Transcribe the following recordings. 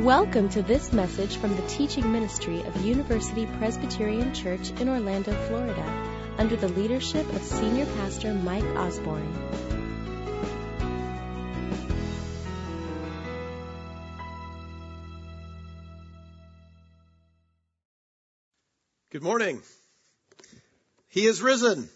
Welcome to this message from the teaching ministry of University Presbyterian Church in Orlando, Florida, under the leadership of Senior Pastor Mike Osborne. Good morning. He is risen.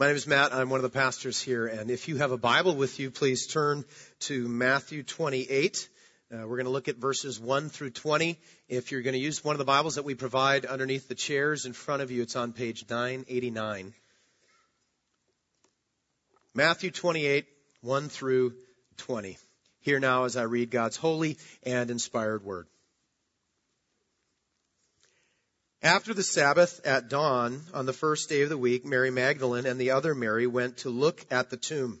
My name is Matt. I'm one of the pastors here. And if you have a Bible with you, please turn to Matthew 28. Uh, we're going to look at verses 1 through 20. If you're going to use one of the Bibles that we provide underneath the chairs in front of you, it's on page 989. Matthew 28, 1 through 20. Here now as I read God's holy and inspired word. After the Sabbath at dawn on the first day of the week, Mary Magdalene and the other Mary went to look at the tomb.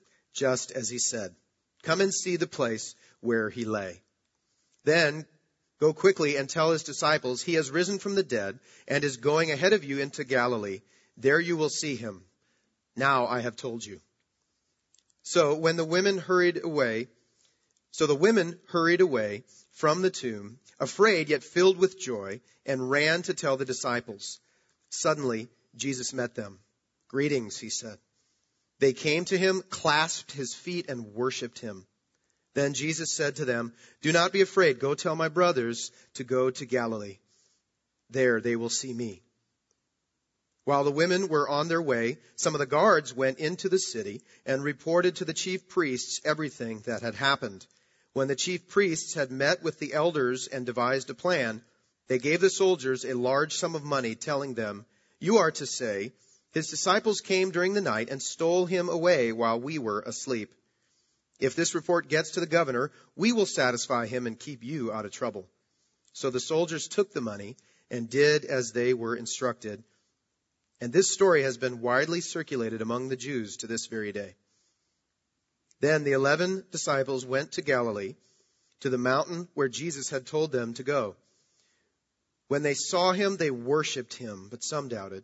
just as he said. Come and see the place where he lay. Then go quickly and tell his disciples, he has risen from the dead and is going ahead of you into Galilee. There you will see him. Now I have told you. So when the women hurried away, so the women hurried away from the tomb, afraid yet filled with joy, and ran to tell the disciples. Suddenly Jesus met them. Greetings, he said. They came to him, clasped his feet, and worshiped him. Then Jesus said to them, Do not be afraid. Go tell my brothers to go to Galilee. There they will see me. While the women were on their way, some of the guards went into the city and reported to the chief priests everything that had happened. When the chief priests had met with the elders and devised a plan, they gave the soldiers a large sum of money, telling them, You are to say, his disciples came during the night and stole him away while we were asleep. If this report gets to the governor, we will satisfy him and keep you out of trouble. So the soldiers took the money and did as they were instructed. And this story has been widely circulated among the Jews to this very day. Then the eleven disciples went to Galilee, to the mountain where Jesus had told them to go. When they saw him, they worshipped him, but some doubted.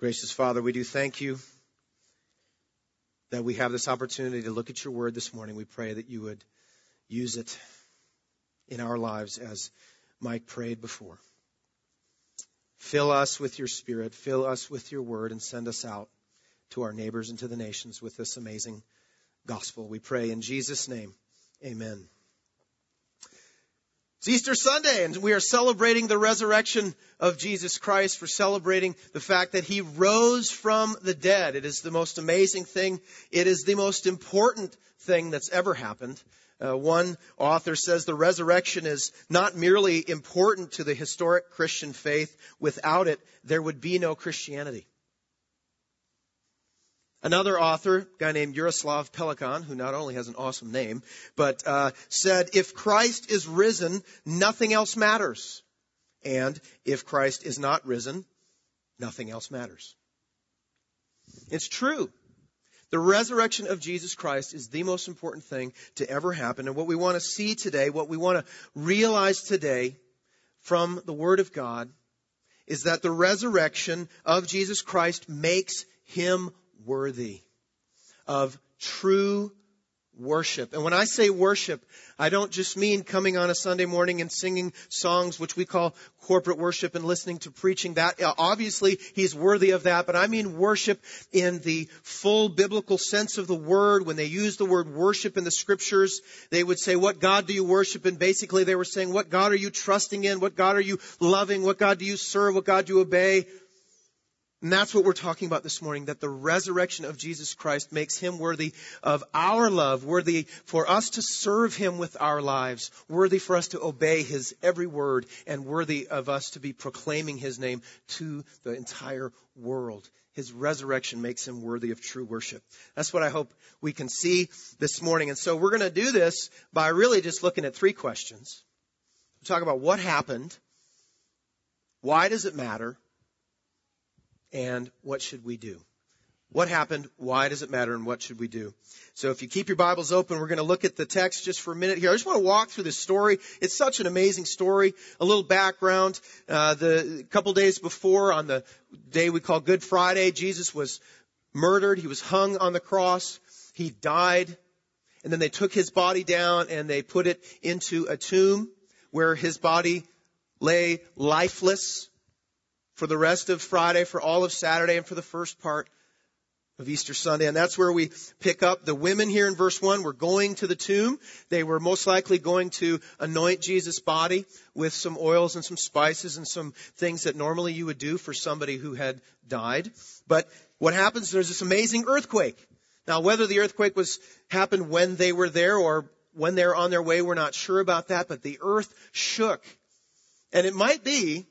Gracious Father, we do thank you that we have this opportunity to look at your word this morning. We pray that you would use it in our lives as Mike prayed before. Fill us with your spirit, fill us with your word, and send us out to our neighbors and to the nations with this amazing gospel. We pray in Jesus' name. Amen. It's Easter Sunday, and we are celebrating the resurrection of Jesus Christ. We're celebrating the fact that He rose from the dead. It is the most amazing thing. It is the most important thing that's ever happened. Uh, one author says the resurrection is not merely important to the historic Christian faith. Without it, there would be no Christianity. Another author, a guy named Jaroslav Pelikan, who not only has an awesome name, but uh, said, if Christ is risen, nothing else matters. And if Christ is not risen, nothing else matters. It's true. The resurrection of Jesus Christ is the most important thing to ever happen. And what we want to see today, what we want to realize today from the Word of God, is that the resurrection of Jesus Christ makes him worthy of true worship. And when I say worship, I don't just mean coming on a Sunday morning and singing songs, which we call corporate worship and listening to preaching. That, uh, obviously, he's worthy of that, but I mean worship in the full biblical sense of the word. When they use the word worship in the scriptures, they would say, what God do you worship? And basically they were saying, what God are you trusting in? What God are you loving? What God do you serve? What God do you obey? And that's what we're talking about this morning, that the resurrection of Jesus Christ makes him worthy of our love, worthy for us to serve him with our lives, worthy for us to obey his every word, and worthy of us to be proclaiming his name to the entire world. His resurrection makes him worthy of true worship. That's what I hope we can see this morning. And so we're going to do this by really just looking at three questions. We'll talk about what happened, why does it matter, and what should we do? What happened? Why does it matter? And what should we do? So if you keep your Bibles open, we're going to look at the text just for a minute here. I just want to walk through this story. It's such an amazing story. A little background. Uh, the couple days before, on the day we call Good Friday, Jesus was murdered. He was hung on the cross. He died. And then they took his body down and they put it into a tomb where his body lay lifeless for the rest of Friday, for all of Saturday, and for the first part of Easter Sunday. And that's where we pick up the women here in verse 1 were going to the tomb. They were most likely going to anoint Jesus' body with some oils and some spices and some things that normally you would do for somebody who had died. But what happens, there's this amazing earthquake. Now, whether the earthquake was happened when they were there or when they're on their way, we're not sure about that, but the earth shook. And it might be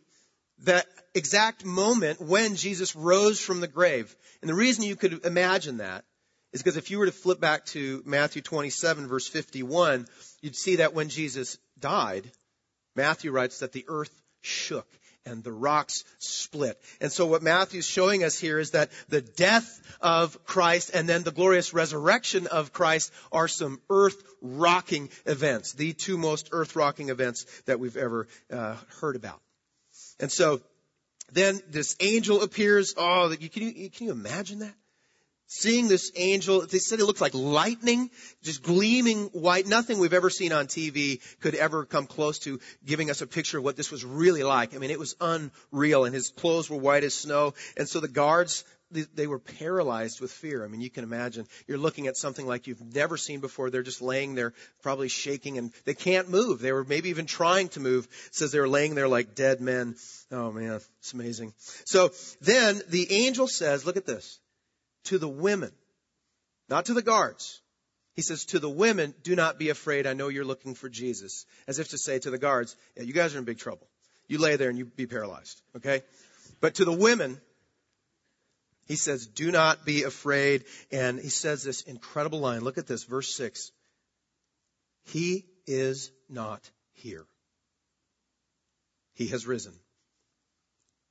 that exact moment when Jesus rose from the grave. And the reason you could imagine that is because if you were to flip back to Matthew 27 verse 51, you'd see that when Jesus died, Matthew writes that the earth shook and the rocks split. And so what Matthew's showing us here is that the death of Christ and then the glorious resurrection of Christ are some earth rocking events, the two most earth rocking events that we've ever uh, heard about. And so then this angel appears. Oh, can you, can you imagine that? Seeing this angel, they said it looked like lightning, just gleaming white. Nothing we've ever seen on TV could ever come close to giving us a picture of what this was really like. I mean, it was unreal, and his clothes were white as snow. And so the guards they were paralyzed with fear. I mean, you can imagine you're looking at something like you've never seen before. They're just laying there, probably shaking, and they can't move. They were maybe even trying to move. It says they were laying there like dead men. Oh man, it's amazing. So then the angel says, look at this, to the women, not to the guards. He says, to the women, do not be afraid. I know you're looking for Jesus. As if to say to the guards, yeah, you guys are in big trouble. You lay there and you be paralyzed. Okay? But to the women, he says, do not be afraid. And he says this incredible line. Look at this, verse 6. He is not here. He has risen,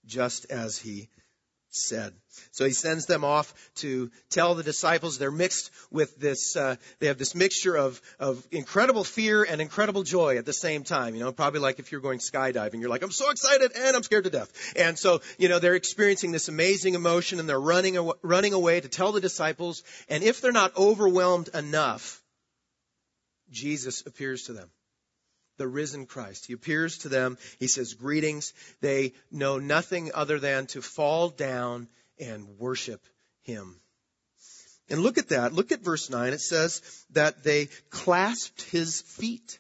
just as he said. So he sends them off to tell the disciples. They're mixed with this. Uh, they have this mixture of of incredible fear and incredible joy at the same time. You know, probably like if you're going skydiving, you're like, I'm so excited and I'm scared to death. And so you know they're experiencing this amazing emotion and they're running aw- running away to tell the disciples. And if they're not overwhelmed enough, Jesus appears to them the risen Christ. He appears to them. He says, Greetings. They know nothing other than to fall down and worship him. And look at that. Look at verse 9. It says that they clasped his feet.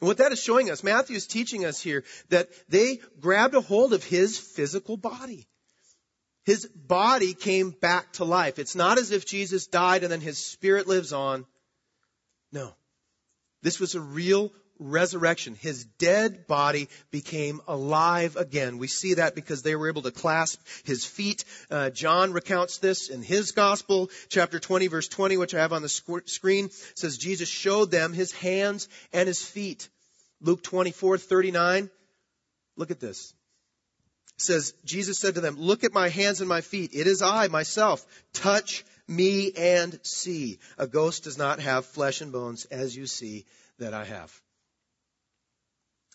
And what that is showing us, Matthew is teaching us here that they grabbed a hold of his physical body. His body came back to life. It's not as if Jesus died and then his spirit lives on. No. This was a real resurrection. His dead body became alive again. We see that because they were able to clasp his feet. Uh, John recounts this in his gospel, chapter 20, verse 20, which I have on the sc- screen. says Jesus showed them his hands and his feet. Luke 24, 39. Look at this. It says, Jesus said to them, look at my hands and my feet. It is I myself. Touch me and see. A ghost does not have flesh and bones as you see that I have.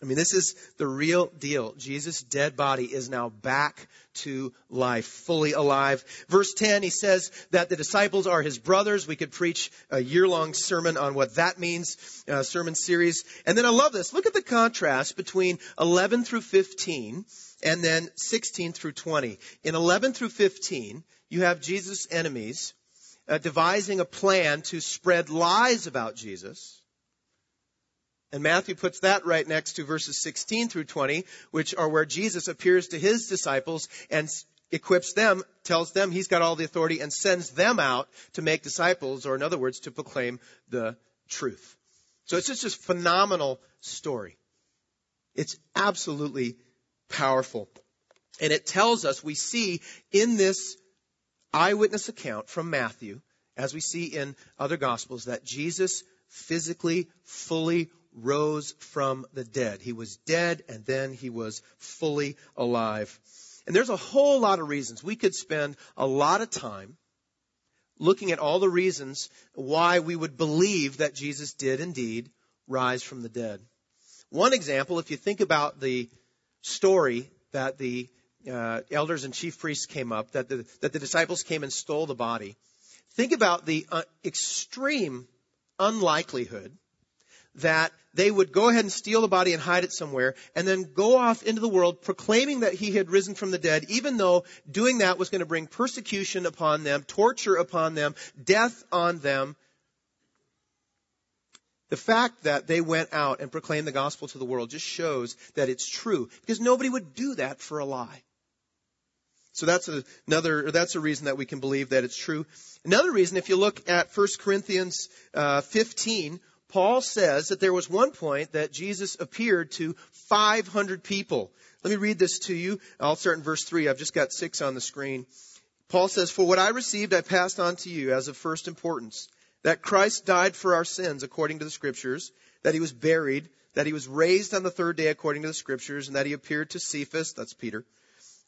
I mean, this is the real deal. Jesus' dead body is now back to life, fully alive. Verse 10, he says that the disciples are his brothers. We could preach a year long sermon on what that means, uh, sermon series. And then I love this. Look at the contrast between 11 through 15 and then 16 through 20. In 11 through 15, you have Jesus' enemies uh, devising a plan to spread lies about Jesus and Matthew puts that right next to verses 16 through 20, which are where Jesus appears to his disciples and equips them, tells them he's got all the authority and sends them out to make disciples, or in other words, to proclaim the truth. So it's just a phenomenal story. It's absolutely powerful. And it tells us, we see in this eyewitness account from Matthew, as we see in other gospels, that Jesus physically, fully rose from the dead. He was dead and then he was fully alive. And there's a whole lot of reasons. We could spend a lot of time looking at all the reasons why we would believe that Jesus did indeed rise from the dead. One example, if you think about the story that the uh, elders and chief priests came up, that the, that the disciples came and stole the body, think about the uh, extreme unlikelihood that they would go ahead and steal the body and hide it somewhere and then go off into the world proclaiming that he had risen from the dead, even though doing that was going to bring persecution upon them, torture upon them, death on them. The fact that they went out and proclaimed the gospel to the world just shows that it's true because nobody would do that for a lie. So that's another, that's a reason that we can believe that it's true. Another reason, if you look at 1 Corinthians uh, 15, Paul says that there was one point that Jesus appeared to 500 people. Let me read this to you. I'll start in verse 3. I've just got six on the screen. Paul says, For what I received I passed on to you as of first importance, that Christ died for our sins according to the Scriptures, that he was buried, that he was raised on the third day according to the Scriptures, and that he appeared to Cephas, that's Peter,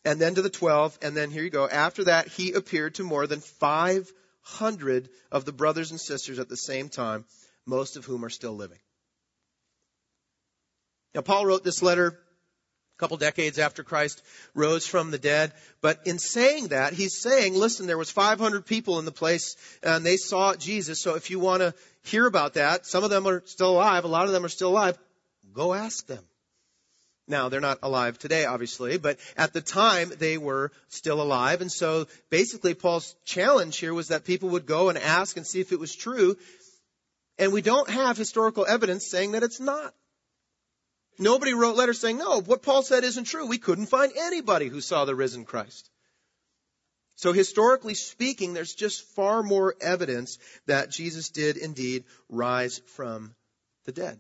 and then to the twelve, and then here you go. After that, he appeared to more than 500 of the brothers and sisters at the same time most of whom are still living. Now, Paul wrote this letter a couple decades after Christ rose from the dead. But in saying that, he's saying, listen, there was 500 people in the place and they saw Jesus. So if you want to hear about that, some of them are still alive. A lot of them are still alive. Go ask them. Now, they're not alive today, obviously, but at the time they were still alive. And so basically Paul's challenge here was that people would go and ask and see if it was true. And we don't have historical evidence saying that it's not. Nobody wrote letters saying, no, what Paul said isn't true. We couldn't find anybody who saw the risen Christ. So historically speaking, there's just far more evidence that Jesus did indeed rise from the dead.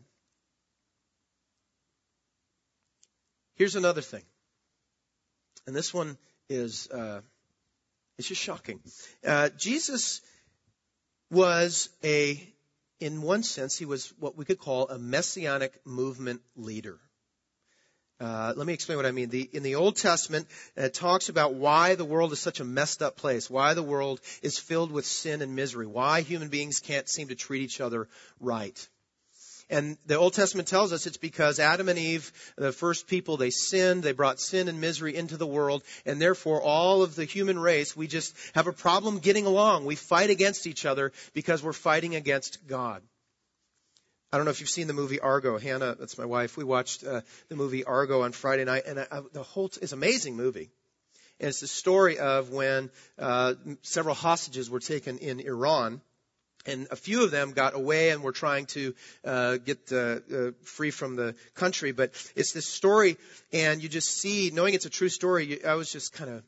Here's another thing. And this one is, uh, it's just shocking. Uh, Jesus was a in one sense, he was what we could call a messianic movement leader. Uh, let me explain what I mean. The, in the Old Testament, it talks about why the world is such a messed up place, why the world is filled with sin and misery, why human beings can't seem to treat each other right. And the Old Testament tells us it's because Adam and Eve, the first people, they sinned, they brought sin and misery into the world, and therefore all of the human race, we just have a problem getting along. We fight against each other because we're fighting against God. I don't know if you've seen the movie Argo. Hannah, that's my wife. We watched uh, the movie Argo on Friday night, and uh, the whole it's an amazing movie. And it's the story of when uh, several hostages were taken in Iran and a few of them got away and were trying to uh, get uh, uh, free from the country. But it's this story, and you just see, knowing it's a true story, you, I was just kind of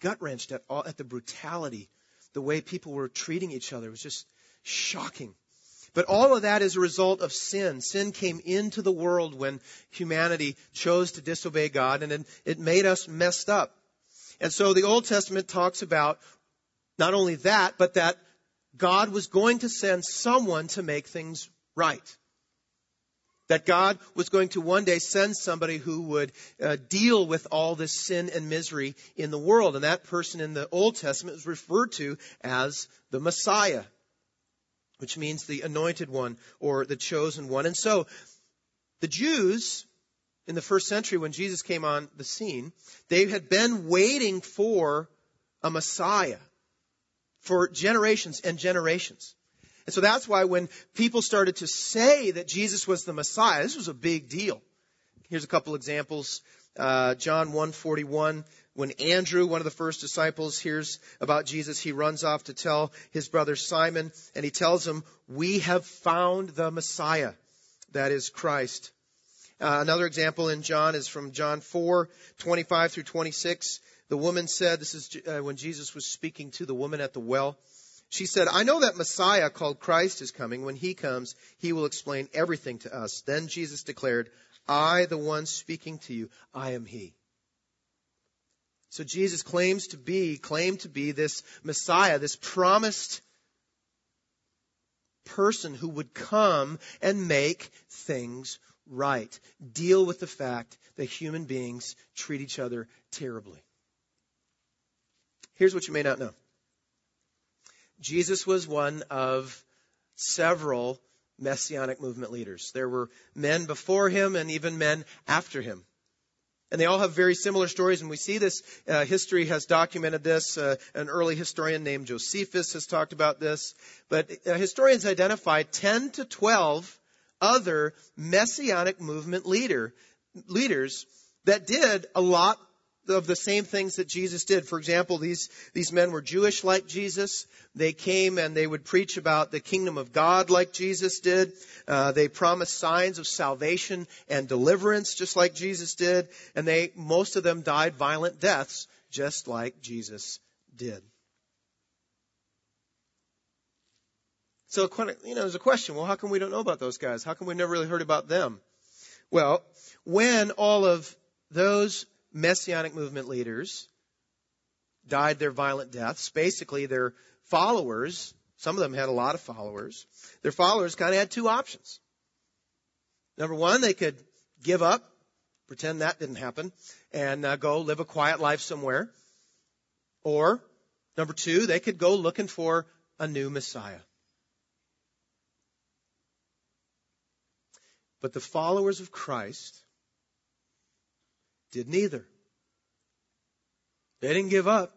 gut wrenched at all at the brutality, the way people were treating each other. It was just shocking. But all of that is a result of sin. Sin came into the world when humanity chose to disobey God, and it, it made us messed up. And so the Old Testament talks about not only that, but that God was going to send someone to make things right. That God was going to one day send somebody who would uh, deal with all this sin and misery in the world. And that person in the Old Testament is referred to as the Messiah, which means the anointed one or the chosen one. And so the Jews in the first century when Jesus came on the scene, they had been waiting for a Messiah for generations and generations. And so that's why when people started to say that Jesus was the Messiah, this was a big deal. Here's a couple examples. Uh, John 141, when Andrew, one of the first disciples, hears about Jesus, he runs off to tell his brother Simon, and he tells him, we have found the Messiah. That is Christ. Uh, another example in John is from John 4, 25 through 26. The woman said, this is uh, when Jesus was speaking to the woman at the well. She said, I know that Messiah called Christ is coming. When he comes, he will explain everything to us. Then Jesus declared, I, the one speaking to you, I am he. So Jesus claims to be, claimed to be this Messiah, this promised person who would come and make things right. Deal with the fact that human beings treat each other terribly. Here's what you may not know. Jesus was one of several messianic movement leaders. There were men before him and even men after him. And they all have very similar stories, and we see this. Uh, history has documented this. Uh, an early historian named Josephus has talked about this. But uh, historians identify 10 to 12 other messianic movement leader, leaders that did a lot of the same things that Jesus did. For example, these, these men were Jewish like Jesus. They came and they would preach about the kingdom of God like Jesus did. Uh, they promised signs of salvation and deliverance just like Jesus did. And they, most of them died violent deaths just like Jesus did. So, you know, there's a question. Well, how come we don't know about those guys? How come we never really heard about them? Well, when all of those messianic movement leaders died their violent deaths. Basically, their followers, some of them had a lot of followers, their followers kind of had two options. Number one, they could give up, pretend that didn't happen, and uh, go live a quiet life somewhere. Or, number two, they could go looking for a new Messiah. But the followers of Christ did neither. They didn't give up.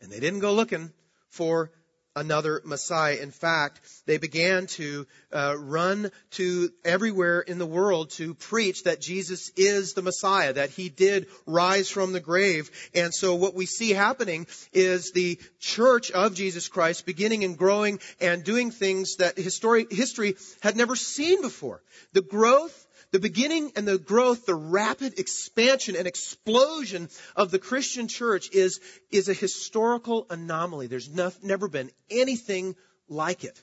And they didn't go looking for another Messiah. In fact, they began to uh, run to everywhere in the world to preach that Jesus is the Messiah, that he did rise from the grave. And so what we see happening is the church of Jesus Christ beginning and growing and doing things that history, history had never seen before. The growth the beginning and the growth, the rapid expansion and explosion of the Christian church is, is a historical anomaly. There's no, never been anything like it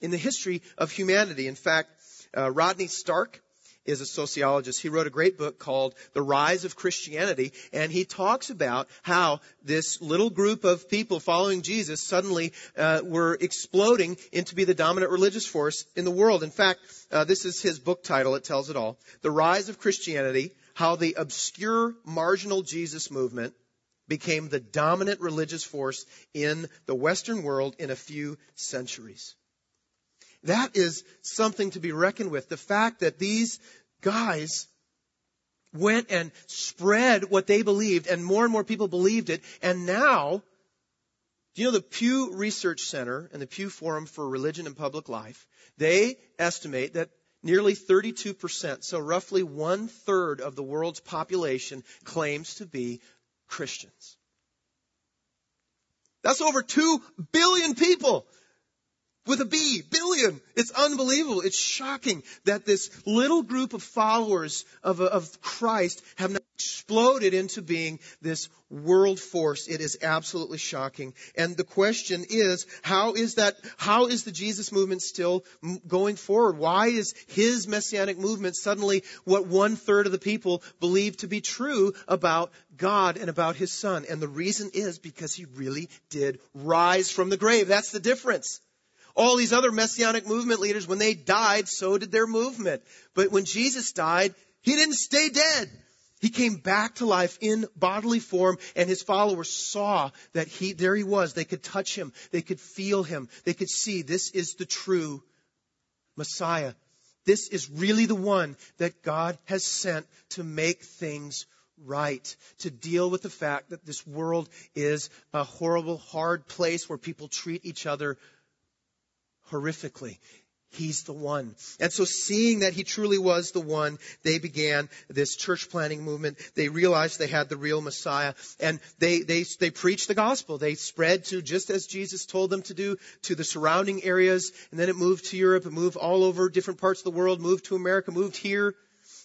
in the history of humanity. In fact, uh, Rodney Stark, is a sociologist. He wrote a great book called The Rise of Christianity, and he talks about how this little group of people following Jesus suddenly uh, were exploding into be the dominant religious force in the world. In fact, uh, this is his book title. It tells it all. The Rise of Christianity: How the Obscure Marginal Jesus Movement became the dominant religious force in the Western world in a few centuries. That is something to be reckoned with. The fact that these guys went and spread what they believed and more and more people believed it. And now, do you know the Pew Research Center and the Pew Forum for Religion and Public Life? They estimate that nearly 32%, so roughly one third of the world's population claims to be Christians. That's over 2 billion people with a B, billion. It's unbelievable. It's shocking that this little group of followers of, of Christ have now exploded into being this world force. It is absolutely shocking. And the question is, how is that, how is the Jesus movement still going forward? Why is his messianic movement suddenly what one third of the people believe to be true about God and about his son? And the reason is because he really did rise from the grave. That's the difference. All these other messianic movement leaders, when they died, so did their movement. But when Jesus died, he didn't stay dead. He came back to life in bodily form and his followers saw that he, there he was. They could touch him. They could feel him. They could see this is the true Messiah. This is really the one that God has sent to make things right, to deal with the fact that this world is a horrible, hard place where people treat each other horrifically. He's the one. And so seeing that he truly was the one, they began this church planting movement. They realized they had the real Messiah and they, they, they preached the gospel. They spread to, just as Jesus told them to do, to the surrounding areas. And then it moved to Europe. It moved all over different parts of the world, moved to America, moved here.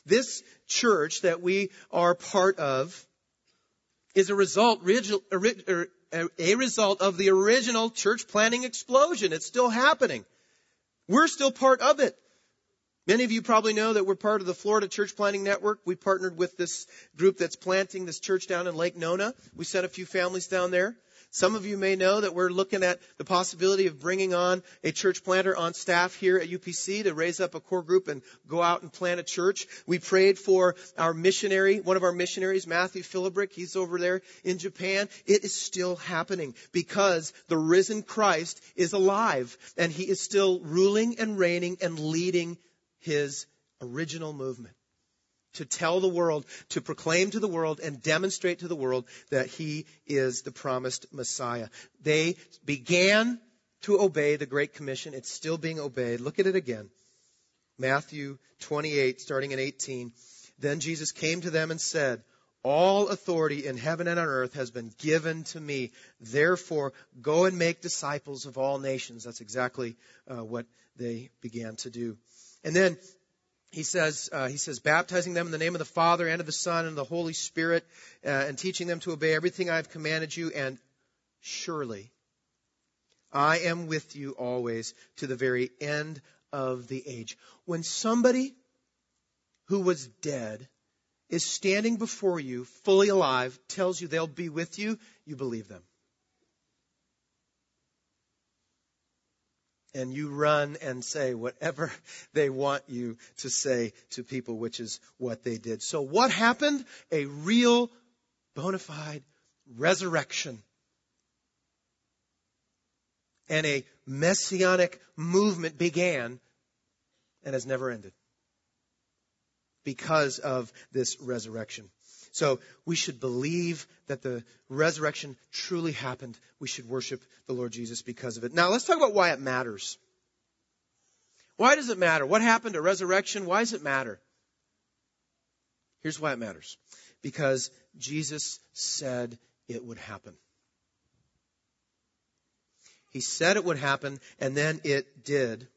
This church that we are part of is a result, a result of the original church planting explosion. It's still happening. We're still part of it. Many of you probably know that we're part of the Florida Church Planting Network. We partnered with this group that's planting this church down in Lake Nona. We sent a few families down there. Some of you may know that we're looking at the possibility of bringing on a church planter on staff here at UPC to raise up a core group and go out and plant a church. We prayed for our missionary, one of our missionaries, Matthew Philibrick. He's over there in Japan. It is still happening because the risen Christ is alive and he is still ruling and reigning and leading his original movement to tell the world, to proclaim to the world and demonstrate to the world that he is the promised Messiah. They began to obey the Great Commission. It's still being obeyed. Look at it again. Matthew 28, starting in 18. Then Jesus came to them and said, all authority in heaven and on earth has been given to me. Therefore, go and make disciples of all nations. That's exactly uh, what they began to do. And then he says, uh, he says, baptizing them in the name of the Father and of the Son and the Holy Spirit, uh, and teaching them to obey everything I have commanded you, and surely I am with you always to the very end of the age. When somebody who was dead is standing before you, fully alive, tells you they'll be with you, you believe them. And you run and say whatever they want you to say to people, which is what they did. So what happened? A real bona fide resurrection. And a messianic movement began and has never ended because of this resurrection. So we should believe that the resurrection truly happened. We should worship the Lord Jesus because of it. Now let's talk about why it matters. Why does it matter? What happened to resurrection? Why does it matter? Here's why it matters. Because Jesus said it would happen. He said it would happen, and then it did.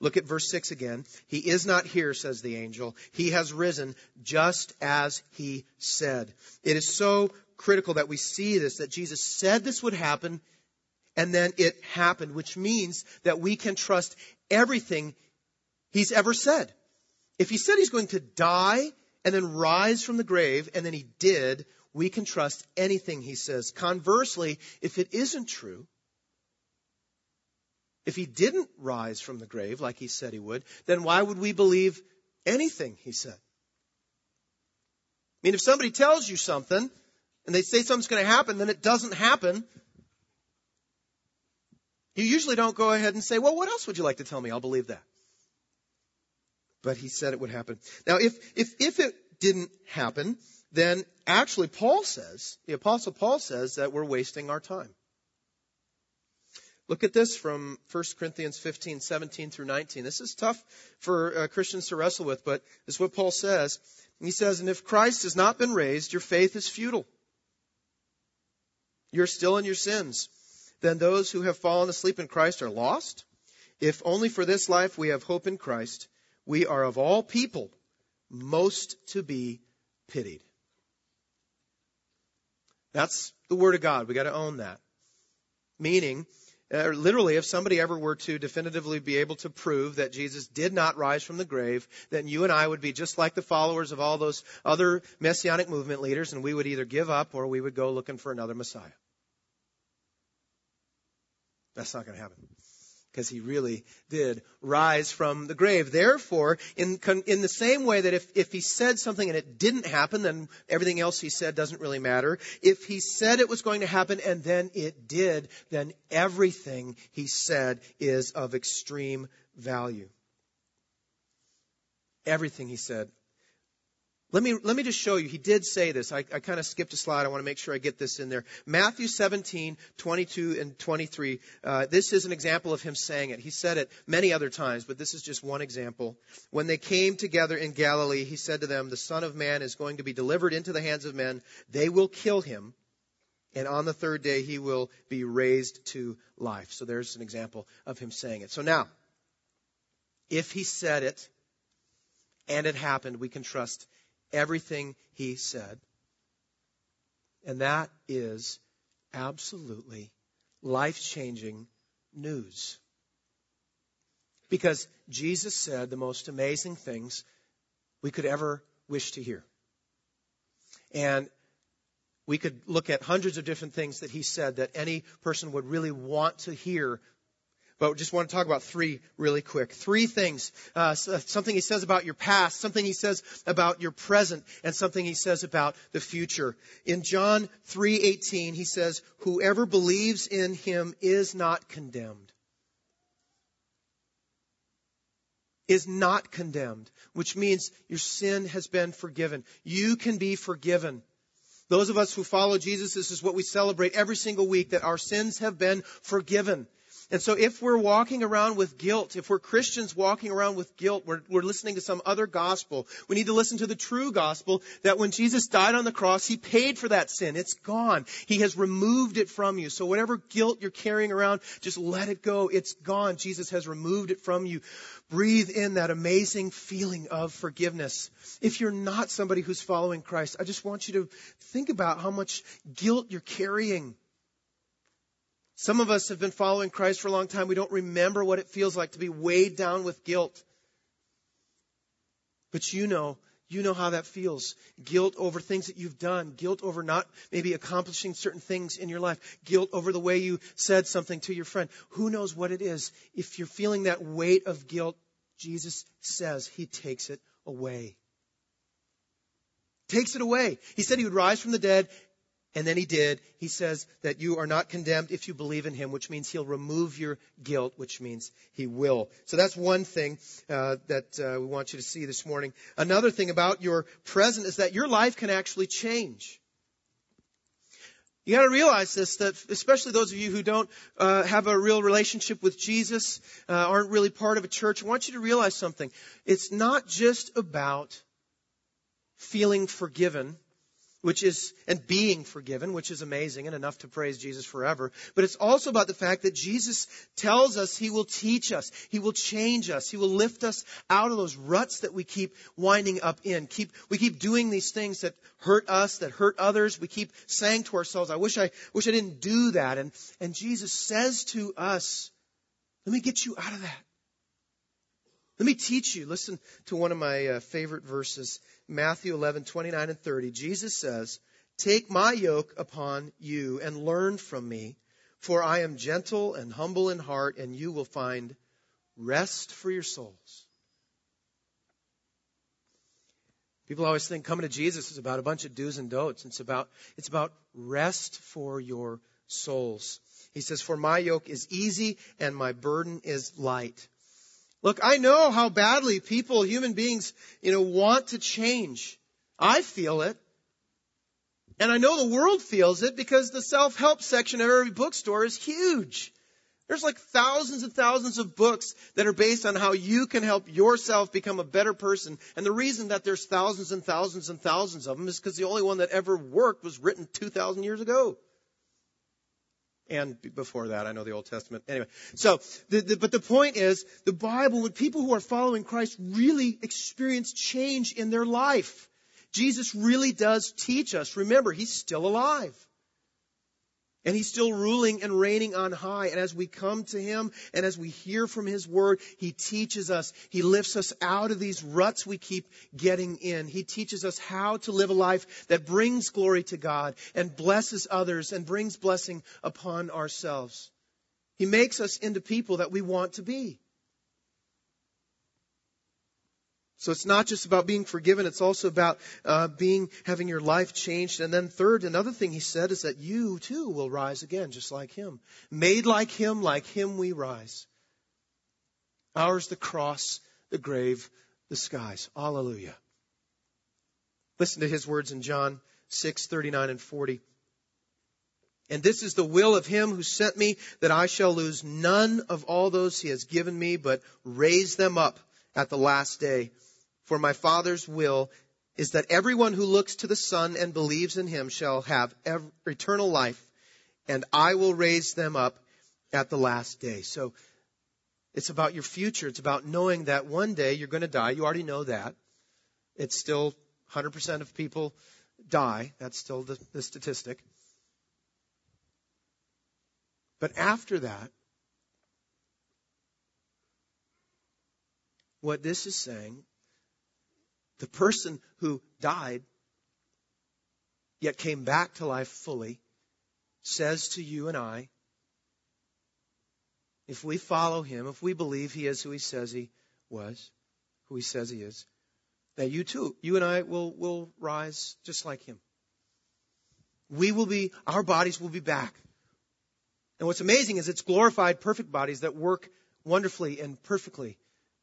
Look at verse 6 again. He is not here, says the angel. He has risen just as he said. It is so critical that we see this, that Jesus said this would happen, and then it happened, which means that we can trust everything he's ever said. If he said he's going to die and then rise from the grave, and then he did, we can trust anything he says. Conversely, if it isn't true, if he didn't rise from the grave like he said he would, then why would we believe anything he said? I mean, if somebody tells you something and they say something's going to happen, then it doesn't happen. You usually don't go ahead and say, well, what else would you like to tell me? I'll believe that. But he said it would happen. Now, if, if, if it didn't happen, then actually Paul says, the apostle Paul says that we're wasting our time. Look at this from 1 Corinthians 15, 17 through 19. This is tough for uh, Christians to wrestle with, but this is what Paul says. He says, And if Christ has not been raised, your faith is futile. You're still in your sins. Then those who have fallen asleep in Christ are lost. If only for this life we have hope in Christ, we are of all people most to be pitied. That's the Word of God. We got to own that. Meaning, uh, literally, if somebody ever were to definitively be able to prove that Jesus did not rise from the grave, then you and I would be just like the followers of all those other messianic movement leaders, and we would either give up or we would go looking for another Messiah. That's not going to happen because he really did rise from the grave. Therefore, in, in the same way that if, if he said something and it didn't happen, then everything else he said doesn't really matter. If he said it was going to happen and then it did, then everything he said is of extreme value. Everything he said. Let me, let me just show you. He did say this. I, I kind of skipped a slide. I want to make sure I get this in there. Matthew 17, 22 and 23. Uh, this is an example of him saying it. He said it many other times, but this is just one example. When they came together in Galilee, he said to them, the Son of Man is going to be delivered into the hands of men. They will kill him. And on the third day, he will be raised to life. So there's an example of him saying it. So now, if he said it and it happened, we can trust everything he said. And that is absolutely life changing news. Because Jesus said the most amazing things we could ever wish to hear. And we could look at hundreds of different things that he said that any person would really want to hear but just want to talk about three really quick. Three things. Uh, something he says about your past, something he says about your present, and something he says about the future. In John 3:18, he says, "Whoever believes in him is not condemned." Is not condemned, which means your sin has been forgiven. You can be forgiven. Those of us who follow Jesus, this is what we celebrate every single week, that our sins have been forgiven. And so if we're walking around with guilt, if we're Christians walking around with guilt, we're, we're listening to some other gospel. We need to listen to the true gospel that when Jesus died on the cross, He paid for that sin. It's gone. He has removed it from you. So whatever guilt you're carrying around, just let it go. It's gone. Jesus has removed it from you. Breathe in that amazing feeling of forgiveness. If you're not somebody who's following Christ, I just want you to think about how much guilt you're carrying. Some of us have been following Christ for a long time. We don't remember what it feels like to be weighed down with guilt. But you know, you know how that feels. Guilt over things that you've done. Guilt over not maybe accomplishing certain things in your life. Guilt over the way you said something to your friend. Who knows what it is? If you're feeling that weight of guilt, Jesus says he takes it away. Takes it away. He said he would rise from the dead and then he did. He says that you are not condemned if you believe in him, which means he'll remove your guilt, which means he will. So that's one thing uh, that uh, we want you to see this morning. Another thing about your present is that your life can actually change. You got to realize this, that especially those of you who don't uh, have a real relationship with Jesus, uh, aren't really part of a church, I want you to realize something. It's not just about feeling forgiven which is, and being forgiven, which is amazing and enough to praise Jesus forever. But it's also about the fact that Jesus tells us He will teach us. He will change us. He will lift us out of those ruts that we keep winding up in. Keep, we keep doing these things that hurt us, that hurt others. We keep saying to ourselves, I wish I, wish I didn't do that. And, and Jesus says to us, let me get you out of that. Let me teach you. Listen to one of my uh, favorite verses, Matthew 11, 29 and 30. Jesus says, Take my yoke upon you and learn from me, for I am gentle and humble in heart, and you will find rest for your souls. People always think coming to Jesus is about a bunch of do's and don'ts. It's about, it's about rest for your souls. He says, For my yoke is easy and my burden is light. Look, I know how badly people, human beings, you know, want to change. I feel it. And I know the world feels it because the self-help section of every bookstore is huge. There's like thousands and thousands of books that are based on how you can help yourself become a better person. And the reason that there's thousands and thousands and thousands of them is because the only one that ever worked was written 2,000 years ago and before that, I know the Old Testament. Anyway, so, the, the, but the point is, the Bible, people who are following Christ really experience change in their life, Jesus really does teach us. Remember, He's still alive. And he's still ruling and reigning on high. And as we come to him and as we hear from his word, he teaches us. He lifts us out of these ruts we keep getting in. He teaches us how to live a life that brings glory to God and blesses others and brings blessing upon ourselves. He makes us into people that we want to be. So it's not just about being forgiven, it's also about uh, being having your life changed. And then third, another thing he said is that you too will rise again, just like him. Made like him, like him we rise. Ours the cross, the grave, the skies. Hallelujah. Listen to his words in John 6, 39 and 40. And this is the will of him who sent me, that I shall lose none of all those he has given me, but raise them up at the last day. For my Father's will is that everyone who looks to the Son and believes in him shall have eternal life, and I will raise them up at the last day. So it's about your future. It's about knowing that one day you're going to die. You already know that. It's still 100% of people die. That's still the, the statistic. But after that, what this is saying, the person who died yet came back to life fully says to you and I, if we follow him, if we believe he is who he says he was, who he says he is, that you too, you and I will, will rise just like him. We will be, our bodies will be back and what's amazing is it's glorified, perfect bodies that work wonderfully and perfectly.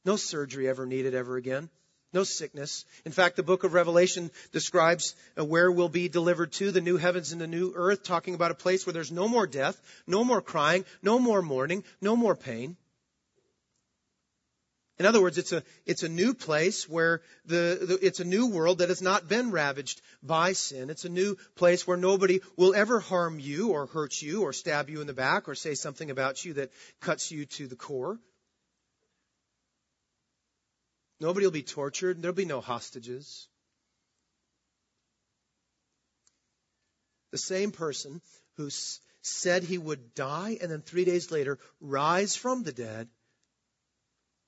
No surgery ever needed ever again. No sickness. In fact, the book of Revelation describes uh, where we'll be delivered to, the new heavens and the new earth, talking about a place where there's no more death, no more crying, no more mourning, no more pain. In other words, it's a, it's a new place where the, the, it's a new world that has not been ravaged by sin. It's a new place where nobody will ever harm you or hurt you or stab you in the back or say something about you that cuts you to the core. Nobody will be tortured. There'll be no hostages. The same person who said he would die and then three days later rise from the dead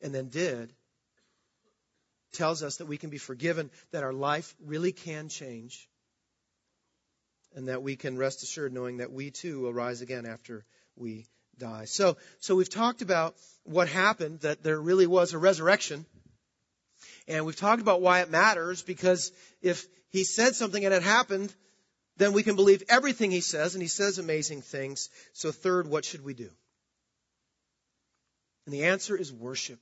and then did, tells us that we can be forgiven, that our life really can change, and that we can rest assured knowing that we too will rise again after we die. So, so we've talked about what happened, that there really was a resurrection. And we've talked about why it matters because if he said something and it happened, then we can believe everything he says, and he says amazing things. So, third, what should we do? And the answer is worship.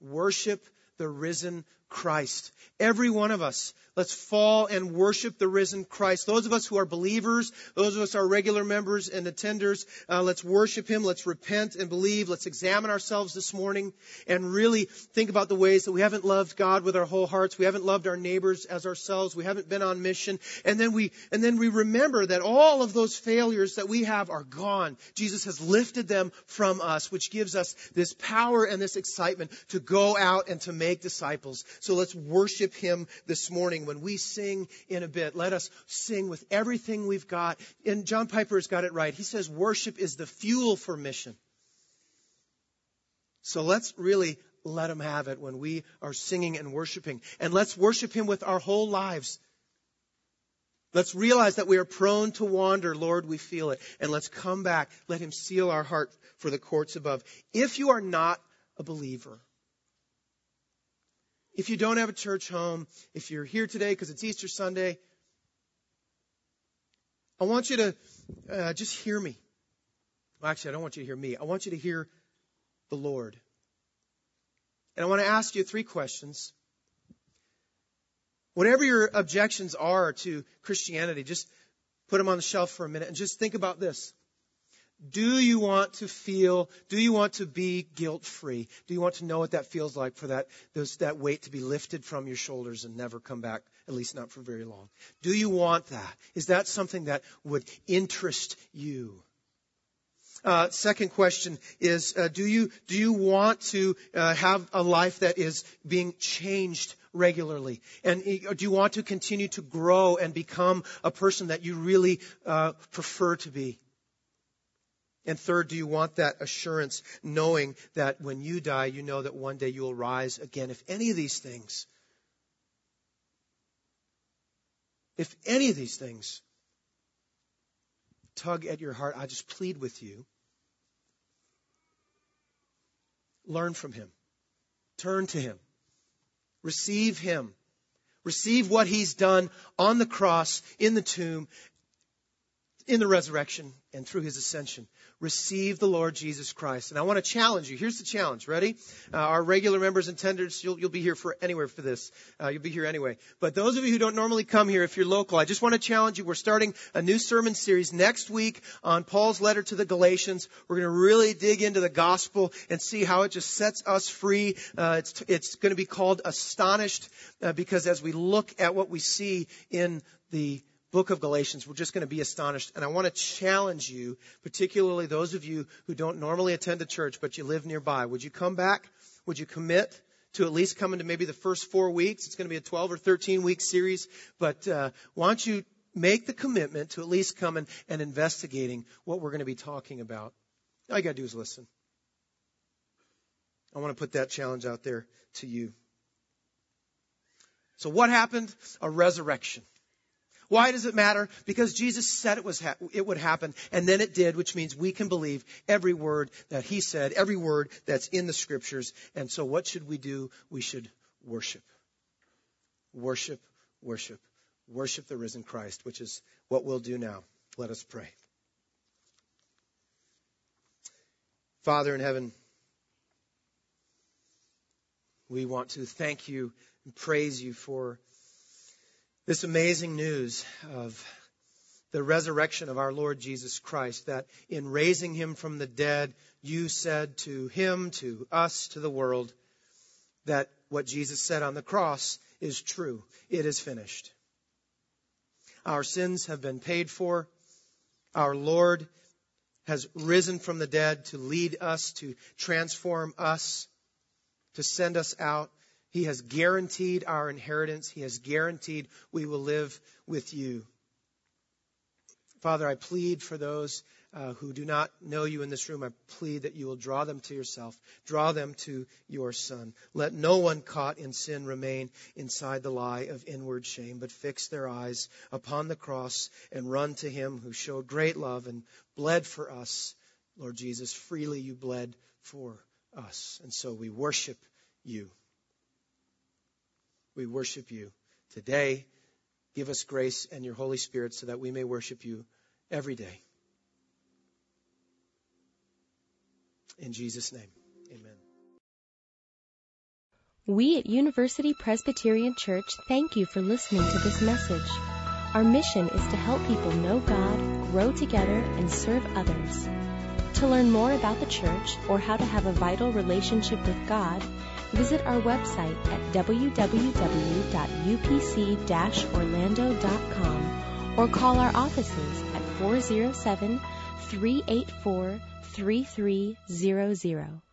Worship the risen Christ. Every one of us, let's fall and worship the risen Christ. Those of us who are believers, those of us who are regular members and attenders, uh, let's worship Him. Let's repent and believe. Let's examine ourselves this morning and really think about the ways that we haven't loved God with our whole hearts. We haven't loved our neighbors as ourselves. We haven't been on mission. And then we, and then we remember that all of those failures that we have are gone. Jesus has lifted them from us, which gives us this power and this excitement to go out and to make disciples. So let's worship Him this morning. When we sing in a bit, let us sing with everything we've got. And John Piper has got it right. He says worship is the fuel for mission. So let's really let Him have it when we are singing and worshiping. And let's worship Him with our whole lives. Let's realize that we are prone to wander. Lord, we feel it. And let's come back. Let Him seal our heart for the courts above. If you are not a believer, if you don't have a church home, if you're here today because it's Easter Sunday, I want you to uh, just hear me. Well, actually, I don't want you to hear me. I want you to hear the Lord. And I want to ask you three questions. Whatever your objections are to Christianity, just put them on the shelf for a minute and just think about this. Do you want to feel, do you want to be guilt free? Do you want to know what that feels like for that, those, that weight to be lifted from your shoulders and never come back, at least not for very long? Do you want that? Is that something that would interest you? Uh, second question is, uh, do you do you want to uh, have a life that is being changed regularly, and uh, do you want to continue to grow and become a person that you really uh, prefer to be? And third, do you want that assurance, knowing that when you die, you know that one day you will rise again? If any of these things, if any of these things tug at your heart, I just plead with you. Learn from him. Turn to him. Receive him. Receive what he's done on the cross, in the tomb, in the resurrection and through his ascension. Receive the Lord Jesus Christ. And I want to challenge you. Here's the challenge. Ready? Uh, our regular members and tenders, you'll, you'll be here for anywhere for this. Uh, you'll be here anyway. But those of you who don't normally come here, if you're local, I just want to challenge you. We're starting a new sermon series next week on Paul's letter to the Galatians. We're going to really dig into the gospel and see how it just sets us free. Uh, it's, it's going to be called Astonished uh, because as we look at what we see in the book of Galatians, we're just going to be astonished. And I want to challenge you, particularly those of you who don't normally attend a church, but you live nearby. Would you come back? Would you commit to at least coming to maybe the first four weeks? It's going to be a 12 or 13 week series, but uh, why don't you make the commitment to at least coming and investigating what we're going to be talking about? All you got to do is listen. I want to put that challenge out there to you. So what happened? A resurrection. Why does it matter? Because Jesus said it was ha- it would happen, and then it did, which means we can believe every word that He said, every word that's in the Scriptures. And so, what should we do? We should worship, worship, worship, worship the risen Christ, which is what we'll do now. Let us pray. Father in heaven, we want to thank you and praise you for this amazing news of the resurrection of our Lord Jesus Christ, that in raising him from the dead, you said to him, to us, to the world, that what Jesus said on the cross is true. It is finished. Our sins have been paid for. Our Lord has risen from the dead to lead us, to transform us, to send us out he has guaranteed our inheritance. He has guaranteed we will live with you. Father, I plead for those uh, who do not know you in this room. I plead that you will draw them to yourself, draw them to your Son. Let no one caught in sin remain inside the lie of inward shame, but fix their eyes upon the cross and run to him who showed great love and bled for us. Lord Jesus, freely you bled for us. And so we worship you we worship you. Today, give us grace and your Holy Spirit so that we may worship you every day. In Jesus' name, amen. We at University Presbyterian Church thank you for listening to this message. Our mission is to help people know God, grow together, and serve others. To learn more about the church or how to have a vital relationship with God, visit our website at www.upc-orlando.com or call our offices at 407 384 3300.